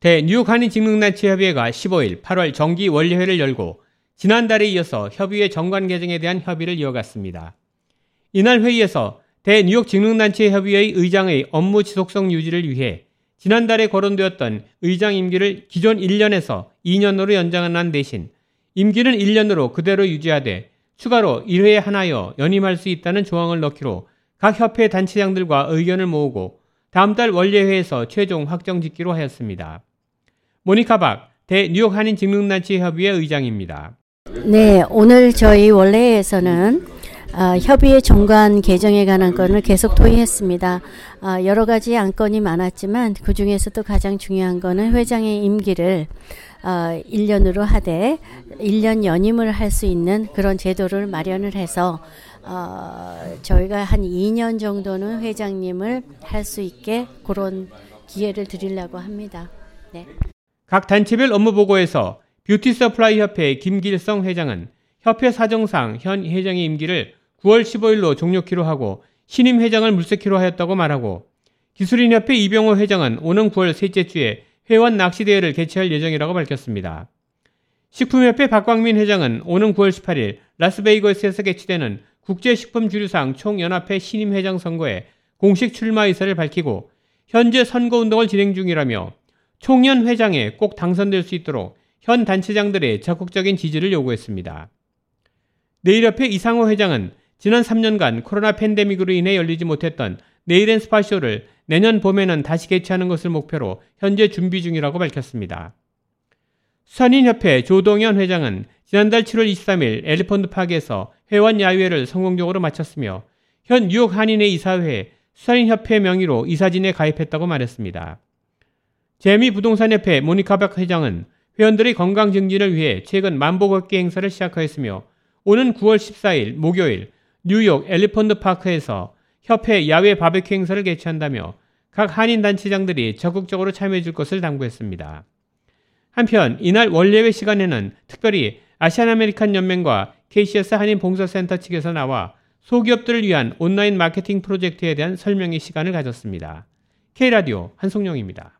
대 뉴욕 한인직능단체협의회가 15일 8월 정기 원례회를 열고 지난달에 이어서 협의회 정관 개정에 대한 협의를 이어갔습니다. 이날 회의에서 대 뉴욕 직능단체협의회의 의장의 업무 지속성 유지를 위해 지난달에 거론되었던 의장 임기를 기존 1년에서 2년으로 연장한 대신 임기는 1년으로 그대로 유지하되 추가로 1회에 하나여 연임할 수 있다는 조항을 넣기로 각 협회 단체장들과 의견을 모으고 다음 달 원례회에서 최종 확정 짓기로 하였습니다. 모니카 박 대 뉴욕 한인 직능단체 협의회 의장입니다. 네, 오늘 저희 원래에서는 어, 협의회 정관 개정에 관한 건을 계속 토의했습니다. 어, 여러 가지 안건이 많았지만 그 중에서도 가장 중요한 거는 회장의 임기를 어, 1년으로 하되 1년 연임을 할 수 있는 그런 제도를 마련을 해서 어, 저희가 한 2년 정도는 회장님을 할 수 있게 그런 기회를 드리려고 합니다. 네. 각 단체별 업무 보고에서 beauty supply 협회 김길성 회장은 협회 사정상 현 회장의 임기를 9월 15일로 종료키로 하고 신임 회장을 물색키로 하였다고 말하고 기술인협회 이병호 회장은 오는 9월 셋째 주에 회원 낚시대회를 개최할 예정이라고 밝혔습니다. 식품협회 박광민 회장은 오는 9월 18일 라스베이거스에서 개최되는 국제식품주류상 총연합회 신임 회장 선거에 공식 출마 의사를 밝히고 현재 선거운동을 진행 중이라며 총연 회장에 꼭 당선될 수 있도록 현 단체장들의 적극적인 지지를 요구했습니다. 내일협회 이상호 회장은 지난 3년간 코로나 팬데믹으로 인해 열리지 못했던 내일엔 스파쇼를 내년 봄에는 다시 개최하는 것을 목표로 현재 준비 중이라고 밝혔습니다. 수산인협회 조동현 회장은 지난달 7월 23일 엘리펀드 파크에서 회원 야유회를 성공적으로 마쳤으며 현 뉴욕 한인의 이사회 수산인협회 명의로 이사진에 가입했다고 말했습니다. 재미부동산협회 모니카박 회장은 회원들의 건강 증진을 위해 최근 만보 걷기 행사를 시작하였으며 오는 9월 14일 목요일 뉴욕 엘리펀드 파크에서 협회 야외 바베큐 행사를 개최한다며 각 한인 단체장들이 적극적으로 참여해 줄 것을 당부했습니다. 한편 이날 월례회 시간에는 특별히 Asian American 연맹과 KCS 한인 봉사센터 측에서 나와 소기업들을 위한 온라인 마케팅 프로젝트에 대한 설명의 시간을 가졌습니다. K라디오 한송영입니다.